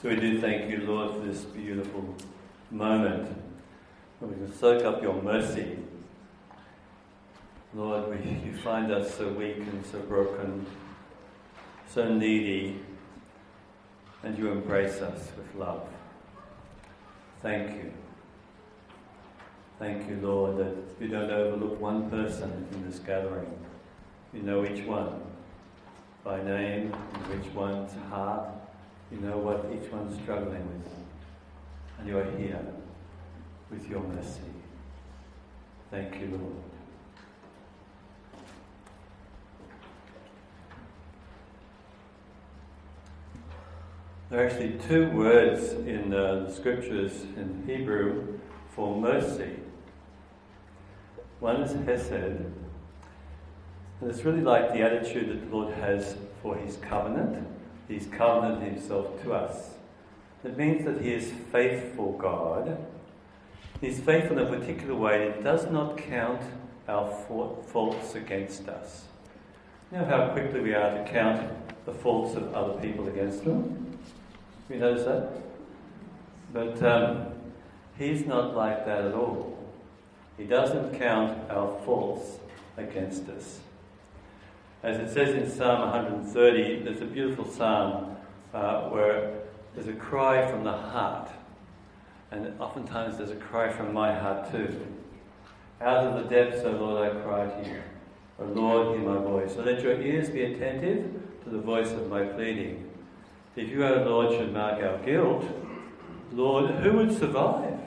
So we do thank you, Lord, for this beautiful moment where we can soak up your mercy. Lord, we, you find us so weak and so broken, so needy, and you embrace us with love. Thank you. Thank you, Lord, that you don't overlook one person in this gathering. You know each one by name, and each one's heart, you know what each one's struggling with. And you are here with your mercy. Thank you, Lord. There are actually two words in the scriptures in Hebrew for mercy. One is hesed, and it's really like the attitude that the Lord has for his covenant He's covenanted himself to us. It means that he is faithful God. He's faithful in a particular way that does not count our faults against us. You know how quickly we are to count the faults of other people against them? You notice that? But um, he's not like that at all. He doesn't count our faults against us. As it says in Psalm 130, there's a beautiful psalm uh, where there's a cry from the heart. And oftentimes there's a cry from my heart too. Out of the depths, O Lord, I cry to you. O Lord, hear my voice. So let your ears be attentive to the voice of my pleading. If you, O Lord, should mark our guilt, Lord, who would survive?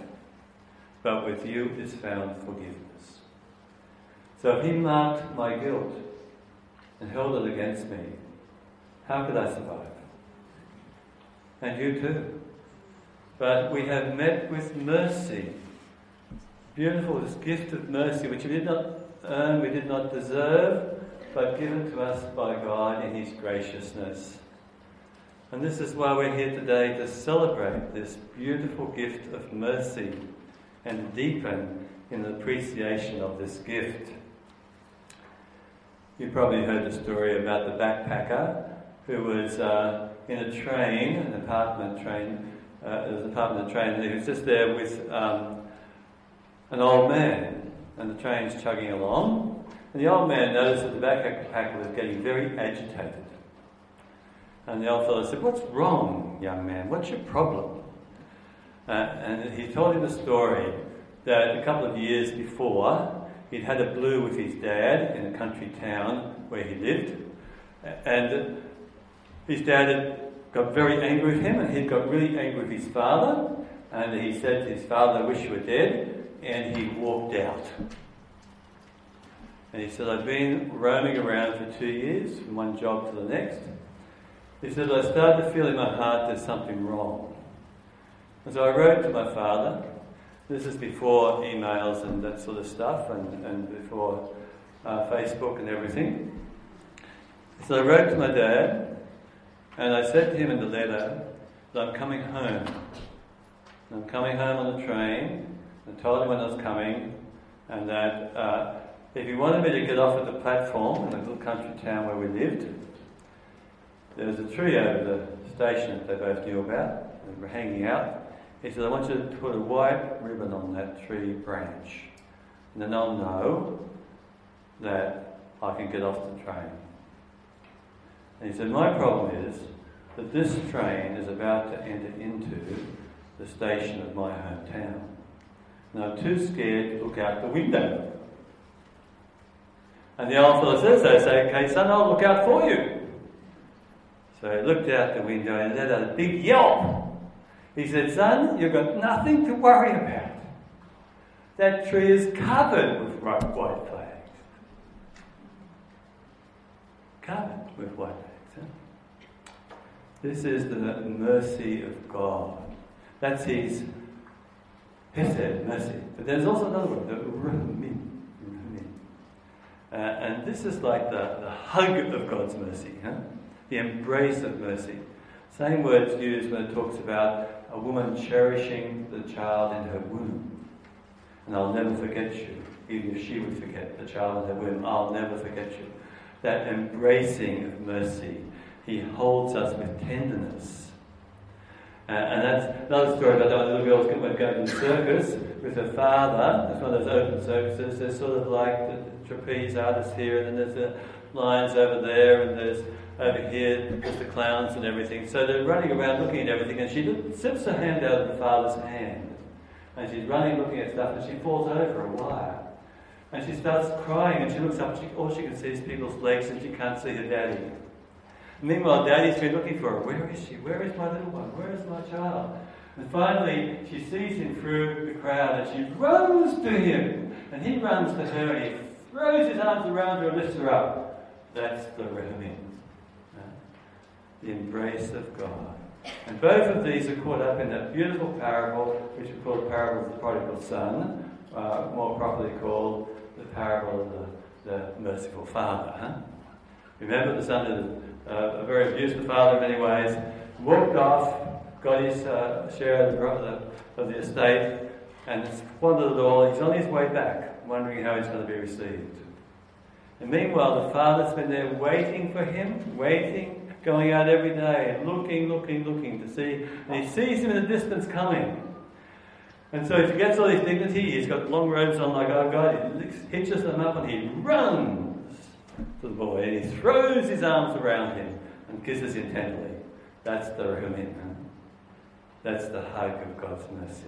But with you is found forgiveness. So he marked my guilt, and held it against me, how could I survive? And you too. But we have met with mercy. Beautiful, this gift of mercy, which we did not earn, we did not deserve, but given to us by God in His graciousness. And this is why we're here today to celebrate this beautiful gift of mercy and deepen in the appreciation of this gift. You probably heard the story about the backpacker who was uh, in a train, an apartment train. Uh, there was an apartment train, and he was just there with um, an old man, and the train's chugging along. And the old man noticed that the backpacker was getting very agitated. And the old fellow said, What's wrong, young man? What's your problem? Uh, and he told him the story that a couple of years before, He'd had a blue with his dad in a country town where he lived, and his dad had got very angry with him, and he'd got really angry with his father, and he said to his father, I wish you were dead, and he walked out. And he said, I've been roaming around for two years from one job to the next. He said, I started to feel in my heart there's something wrong. And so I wrote to my father, this is before emails and that sort of stuff, and, and before uh, Facebook and everything. So I wrote to my dad, and I said to him in the letter that I'm coming home. I'm coming home on the train. I told him when I was coming, and that uh, if he wanted me to get off at the platform in a little country town where we lived, there was a tree over the station that they both knew about. And we were hanging out. He said, I want you to put a white ribbon on that tree branch. And then I'll know that I can get off the train. And he said, My problem is that this train is about to enter into the station of my hometown. And I'm too scared to look out the window. And the old fellow says, so, say, okay, son, I'll look out for you. So he looked out the window and let out a big yelp. He said, Son, you've got nothing to worry about. That tree is covered with white flags. Covered with white flags. This is the mercy of God. That's His Hesed, mercy. But there's also another one, the. Uh, and this is like the, the hug of God's mercy, huh? the embrace of mercy. Same words used when it talks about a woman cherishing the child in her womb. And I'll never forget you, even if she would forget the child in her womb, I'll never forget you. That embracing of mercy, he holds us with tenderness. Uh, and that's another story about that little girl went going to the circus with her father. It's one of those open circuses. There's sort of like the trapeze artists here, and then there's the lions over there, and there's over here there's the clowns and everything. So they're running around looking at everything, and she slips her hand out of the father's hand. And she's running looking at stuff, and she falls over a wire. And she starts crying, and she looks up, she, all she can see is people's legs, and she can't see her daddy. Meanwhile, daddy's been looking for her. Where is she? Where is my little one? Where is my child? And finally, she sees him through the crowd, and she runs to him. And he runs to her, and he throws his arms around her and lifts her up. That's the Rehumim, the embrace of God. And both of these are caught up in that beautiful parable, which we call the parable of the prodigal son, uh, more properly called the parable of the, the merciful father. Huh? Remember, the son is uh, a very abusive father in many ways, walked off, got his uh, share of the, of the estate, and squandered it all. He's on his way back, wondering how he's going to be received. And meanwhile, the father's been there waiting for him, waiting, going out every day, looking, looking, looking to see. And he sees him in the distance coming. And so he forgets all his dignity. He's got long robes on like our God. He hitches them up and he runs to the boy and he throws his arms around him and kisses him tenderly. That's the Rehumim. That's the hug of God's mercy.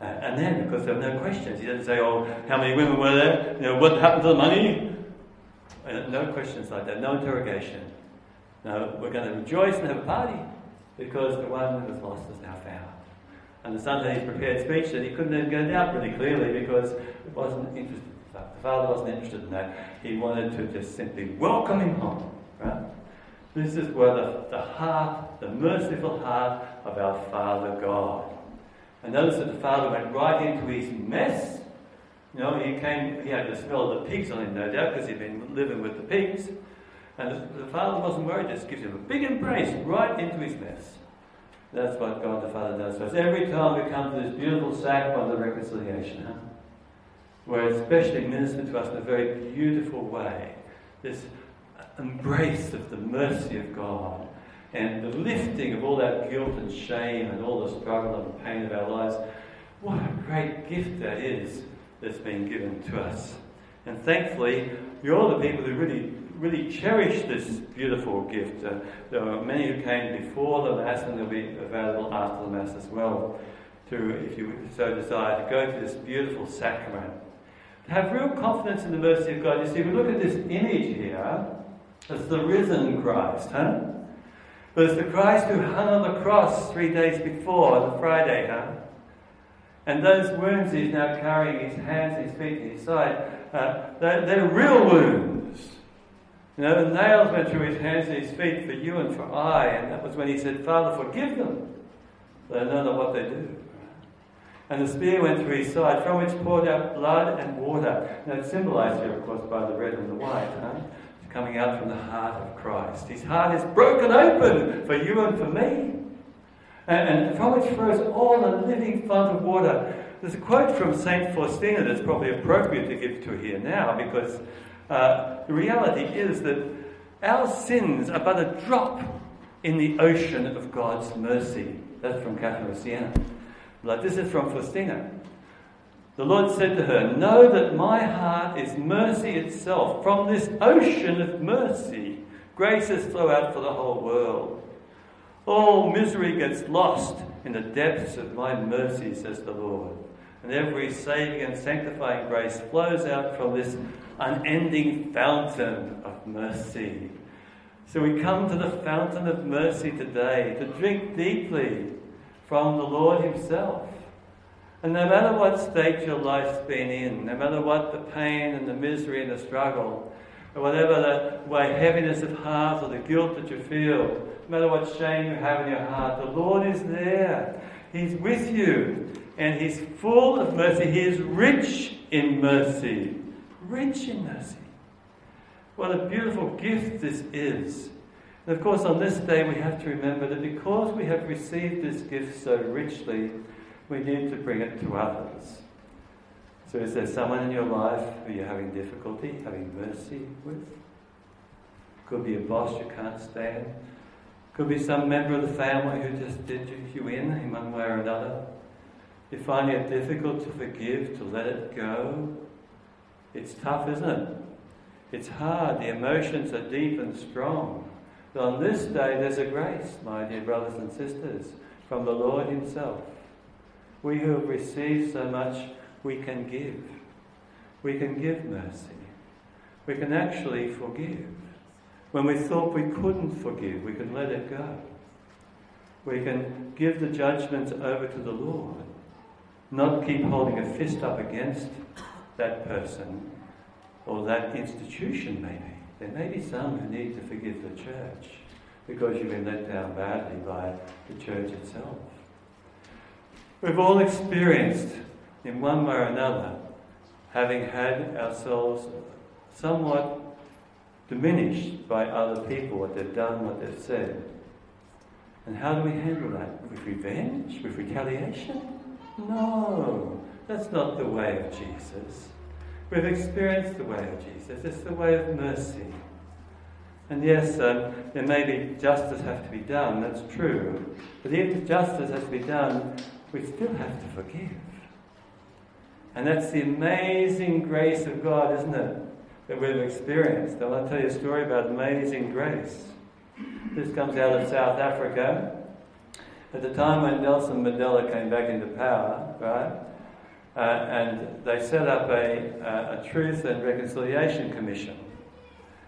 Uh, and then, because there were no questions, he doesn't say, oh, how many women were there? You know, what happened to the money? No questions like that, no interrogation. No, we're going to rejoice and have a party because the one who was lost is now found. And the his prepared speech that he couldn't even it out really clearly because it wasn't interested. The father wasn't interested in that. He wanted to just simply welcome him home. Right? This is where the, the heart, the merciful heart of our Father God. And notice that the father went right into his mess. You know, he came, he had the smell of the pigs on him, no doubt, because he'd been living with the pigs. And the, the father wasn't worried, just gives him a big embrace right into his mess. That's what God the Father does for us. Every time we come to this beautiful sacrament of reconciliation, huh? where it's especially ministered to us in a very beautiful way, this embrace of the mercy of God and the lifting of all that guilt and shame and all the struggle and pain of our lives. What a great gift that is that's been given to us. And thankfully, you're all the people who really, really cherish this beautiful gift. Uh, there are many who came before the Mass and they'll be available after the Mass as well, to, if you so desire, to go to this beautiful sacrament. To have real confidence in the mercy of God. You see, we look at this image here as the risen Christ, huh? But it's the Christ who hung on the cross three days before, the Friday, huh? And those wounds he's now carrying, his hands, his feet, and his side, uh, they're, they're, real wounds. You know, the nails went through his hands and his feet for you and for I, and that was when he said, Father, forgive them. They don't know what they do. And the spear went through his side, from which poured out blood and water. Now it's symbolized here, of course, by the red and the white. Huh? coming out from the heart of Christ. His heart is broken open for you and for me. And, from which flows all a living fount of water. There's a quote from St. Faustina that's probably appropriate to give to here now because uh, the reality is that our sins are but a drop in the ocean of God's mercy. That's from Catherine of Siena. Like this is from Faustina. The Lord said to her, Know that my heart is mercy itself. From this ocean of mercy, graces flow out for the whole world. All misery gets lost in the depths of my mercy, says the Lord. And every saving and sanctifying grace flows out from this unending fountain of mercy. So we come to the fountain of mercy today to drink deeply from the Lord Himself. And no matter what state your life's been in, no matter what the pain and the misery and the struggle, whatever the way heaviness of heart or the guilt that you feel, no matter what shame you have in your heart, the Lord is there. He's with you. And He's full of mercy. He is rich in mercy. Rich in mercy. What a beautiful gift this is. And of course, on this day, we have to remember that because we have received this gift so richly, we need to bring it to others. So, is there someone in your life who you're having difficulty, having mercy with? Could be a boss you can't stand, Could be some member of the family who just did you in in one way or another. You find it difficult to forgive, to let it go. It's tough, isn't it? It's hard. The emotions are deep and strong. But on this day, there's a grace, my dear brothers and sisters, from the Lord Himself. We who have received so much, we can give. We can give mercy. We can actually forgive. When we thought we couldn't forgive, we can let it go. We can give the judgment over to the Lord, not keep holding a fist up against that person or that institution, maybe. There may be some who need to forgive the church because you've been let down badly by the church itself. We've all experienced, in one way or another, having had ourselves somewhat diminished by other people, what they've done, what they've said. And how do we handle that? With revenge? With retaliation? No, that's not the way of Jesus. We've experienced the way of Jesus. It's the way of mercy. And yes, um, there may be justice have to be done, that's true. But if justice has to be done, we still have to forgive. And that's the amazing grace of God, isn't it? that we've experienced. I want to tell you a story about amazing grace. This comes out of South Africa. At the time when Nelson Mandela came back into power, right, uh, and they set up a, uh, a Truth and Reconciliation Commission.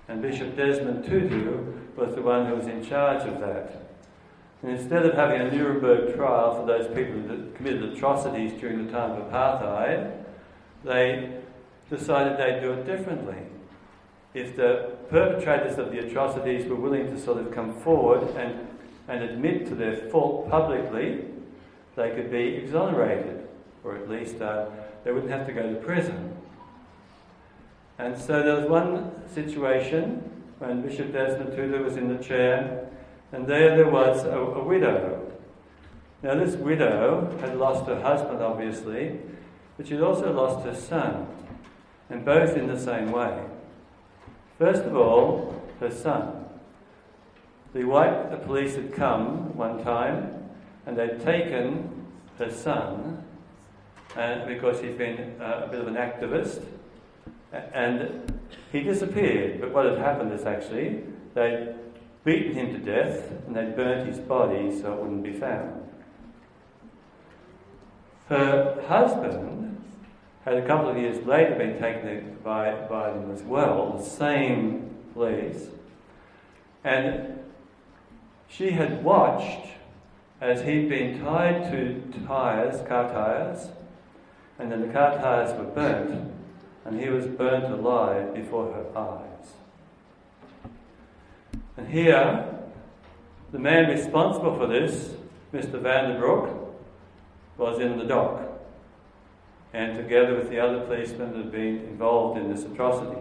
And Bishop Desmond Tutu was the one who was in charge of that. And instead of having a Nuremberg trial for those people that committed atrocities during the time of apartheid, they decided they'd do it differently. If the perpetrators of the atrocities were willing to sort of come forward and, and admit to their fault publicly, they could be exonerated, or at least uh, they wouldn't have to go to prison. And so there was one situation when Bishop Desmond Tutu was in the chair, and there there was a, a widow. Now, this widow had lost her husband, obviously, but she'd also lost her son and both in the same way. First of all, her son. The white the police had come one time and they'd taken her son and because he'd been uh, a bit of an activist and he disappeared. But what had happened is actually they'd beaten him to death and they'd burnt his body so it wouldn't be found. Her husband had a couple of years later been taken by, by them as well, the same police. And she had watched as he'd been tied to tires, car tires, and then the car tires were burnt, and he was burnt alive before her eyes. And here, the man responsible for this, Mr. Vanderbroek, was in the dock and together with the other policemen that had been involved in this atrocity.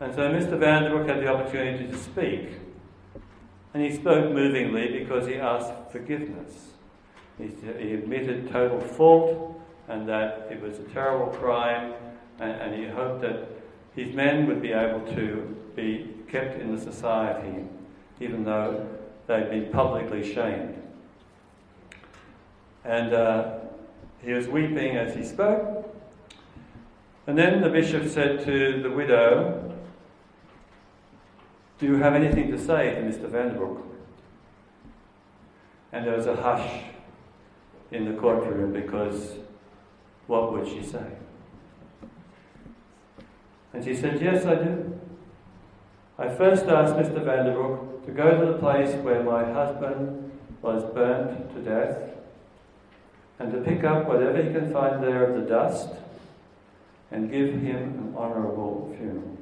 And so Mr. Vanderbroek had the opportunity to speak. And he spoke movingly because he asked forgiveness. He, he admitted total fault and that it was a terrible crime, and, and he hoped that his men would be able to be kept in the society, even though they'd been publicly shamed. And uh, he was weeping as he spoke. And then the bishop said to the widow, Do you have anything to say to Mr. Vanderbroek? And there was a hush in the courtroom because what would she say? And she said, Yes, I do. I first asked Mr. Vanderbroek to go to the place where my husband was burnt to death and to pick up whatever he can find there of the dust and give him an honourable funeral.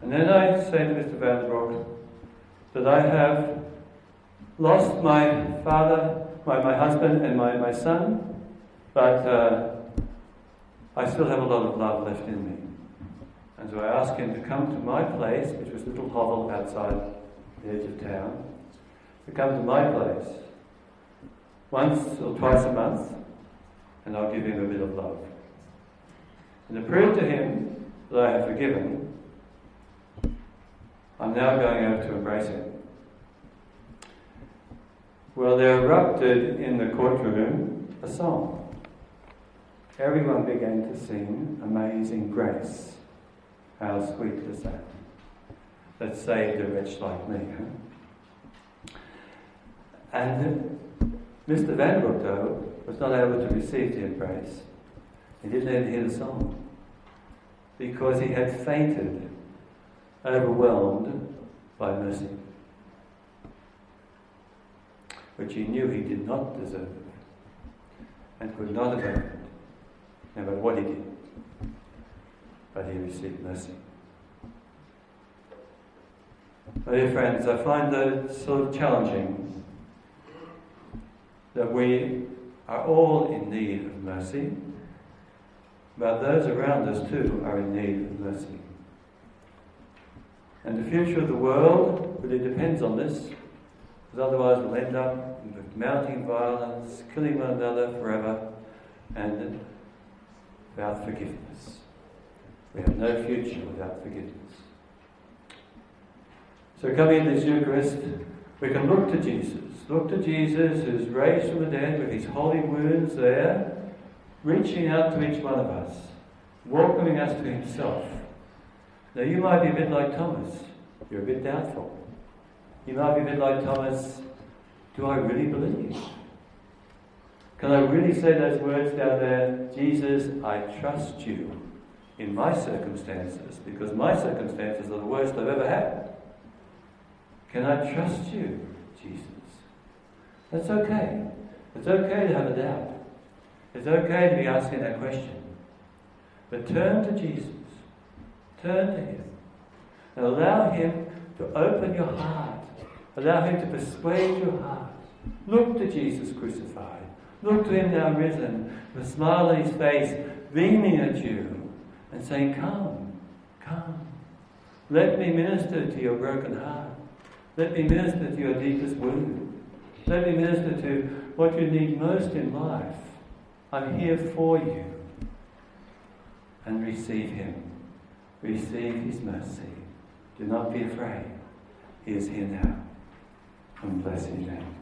And then I say to Mr. Vanderbroek that I have lost my father, my, my husband, and my, my son, but uh, I still have a lot of love left in me. And so I ask him to come to my place, which was a little hovel outside the edge of town, to come to my place once or twice a month, and I'll give him a bit of love. And to prove to him that I have forgiven, I'm now going over to embrace him. Well, there erupted in the courtroom a song. Everyone began to sing Amazing Grace. How sweet the sound that saved a wretch like me. Huh? And uh, Mr. Vanderbilt, though, was not able to receive the embrace. He didn't even hear the song because he had fainted, overwhelmed by mercy, which he knew he did not deserve and could not have earned, no matter what he did. But he received mercy. My dear friends, I find it sort of challenging that we are all in need of mercy, but those around us too are in need of mercy. And the future of the world really depends on this, because otherwise we'll end up with mounting violence, killing one another forever, and without forgiveness. We have no future without forgiveness. So coming into this Eucharist, we can look to Jesus. Look to Jesus who's raised from the dead with his holy wounds there, reaching out to each one of us, welcoming us to himself. Now you might be a bit like Thomas. You're a bit doubtful. You might be a bit like Thomas. Do I really believe? Can I really say those words down there? Jesus, I trust you in my circumstances because my circumstances are the worst I've ever had. Can I trust you, Jesus? That's okay. It's okay to have a doubt. It's okay to be asking that question. But turn to Jesus. Turn to Him. And allow Him to open your heart. Allow Him to persuade your heart. Look to Jesus crucified. Look to Him now risen, with a smile on His face, beaming at you, and saying, Come, come. Let me minister to your broken heart. Let me minister to your deepest wound. Let me minister to what you need most in life. I'm here for you. And receive Him. Receive His mercy. Do not be afraid. He is here now. And bless His name.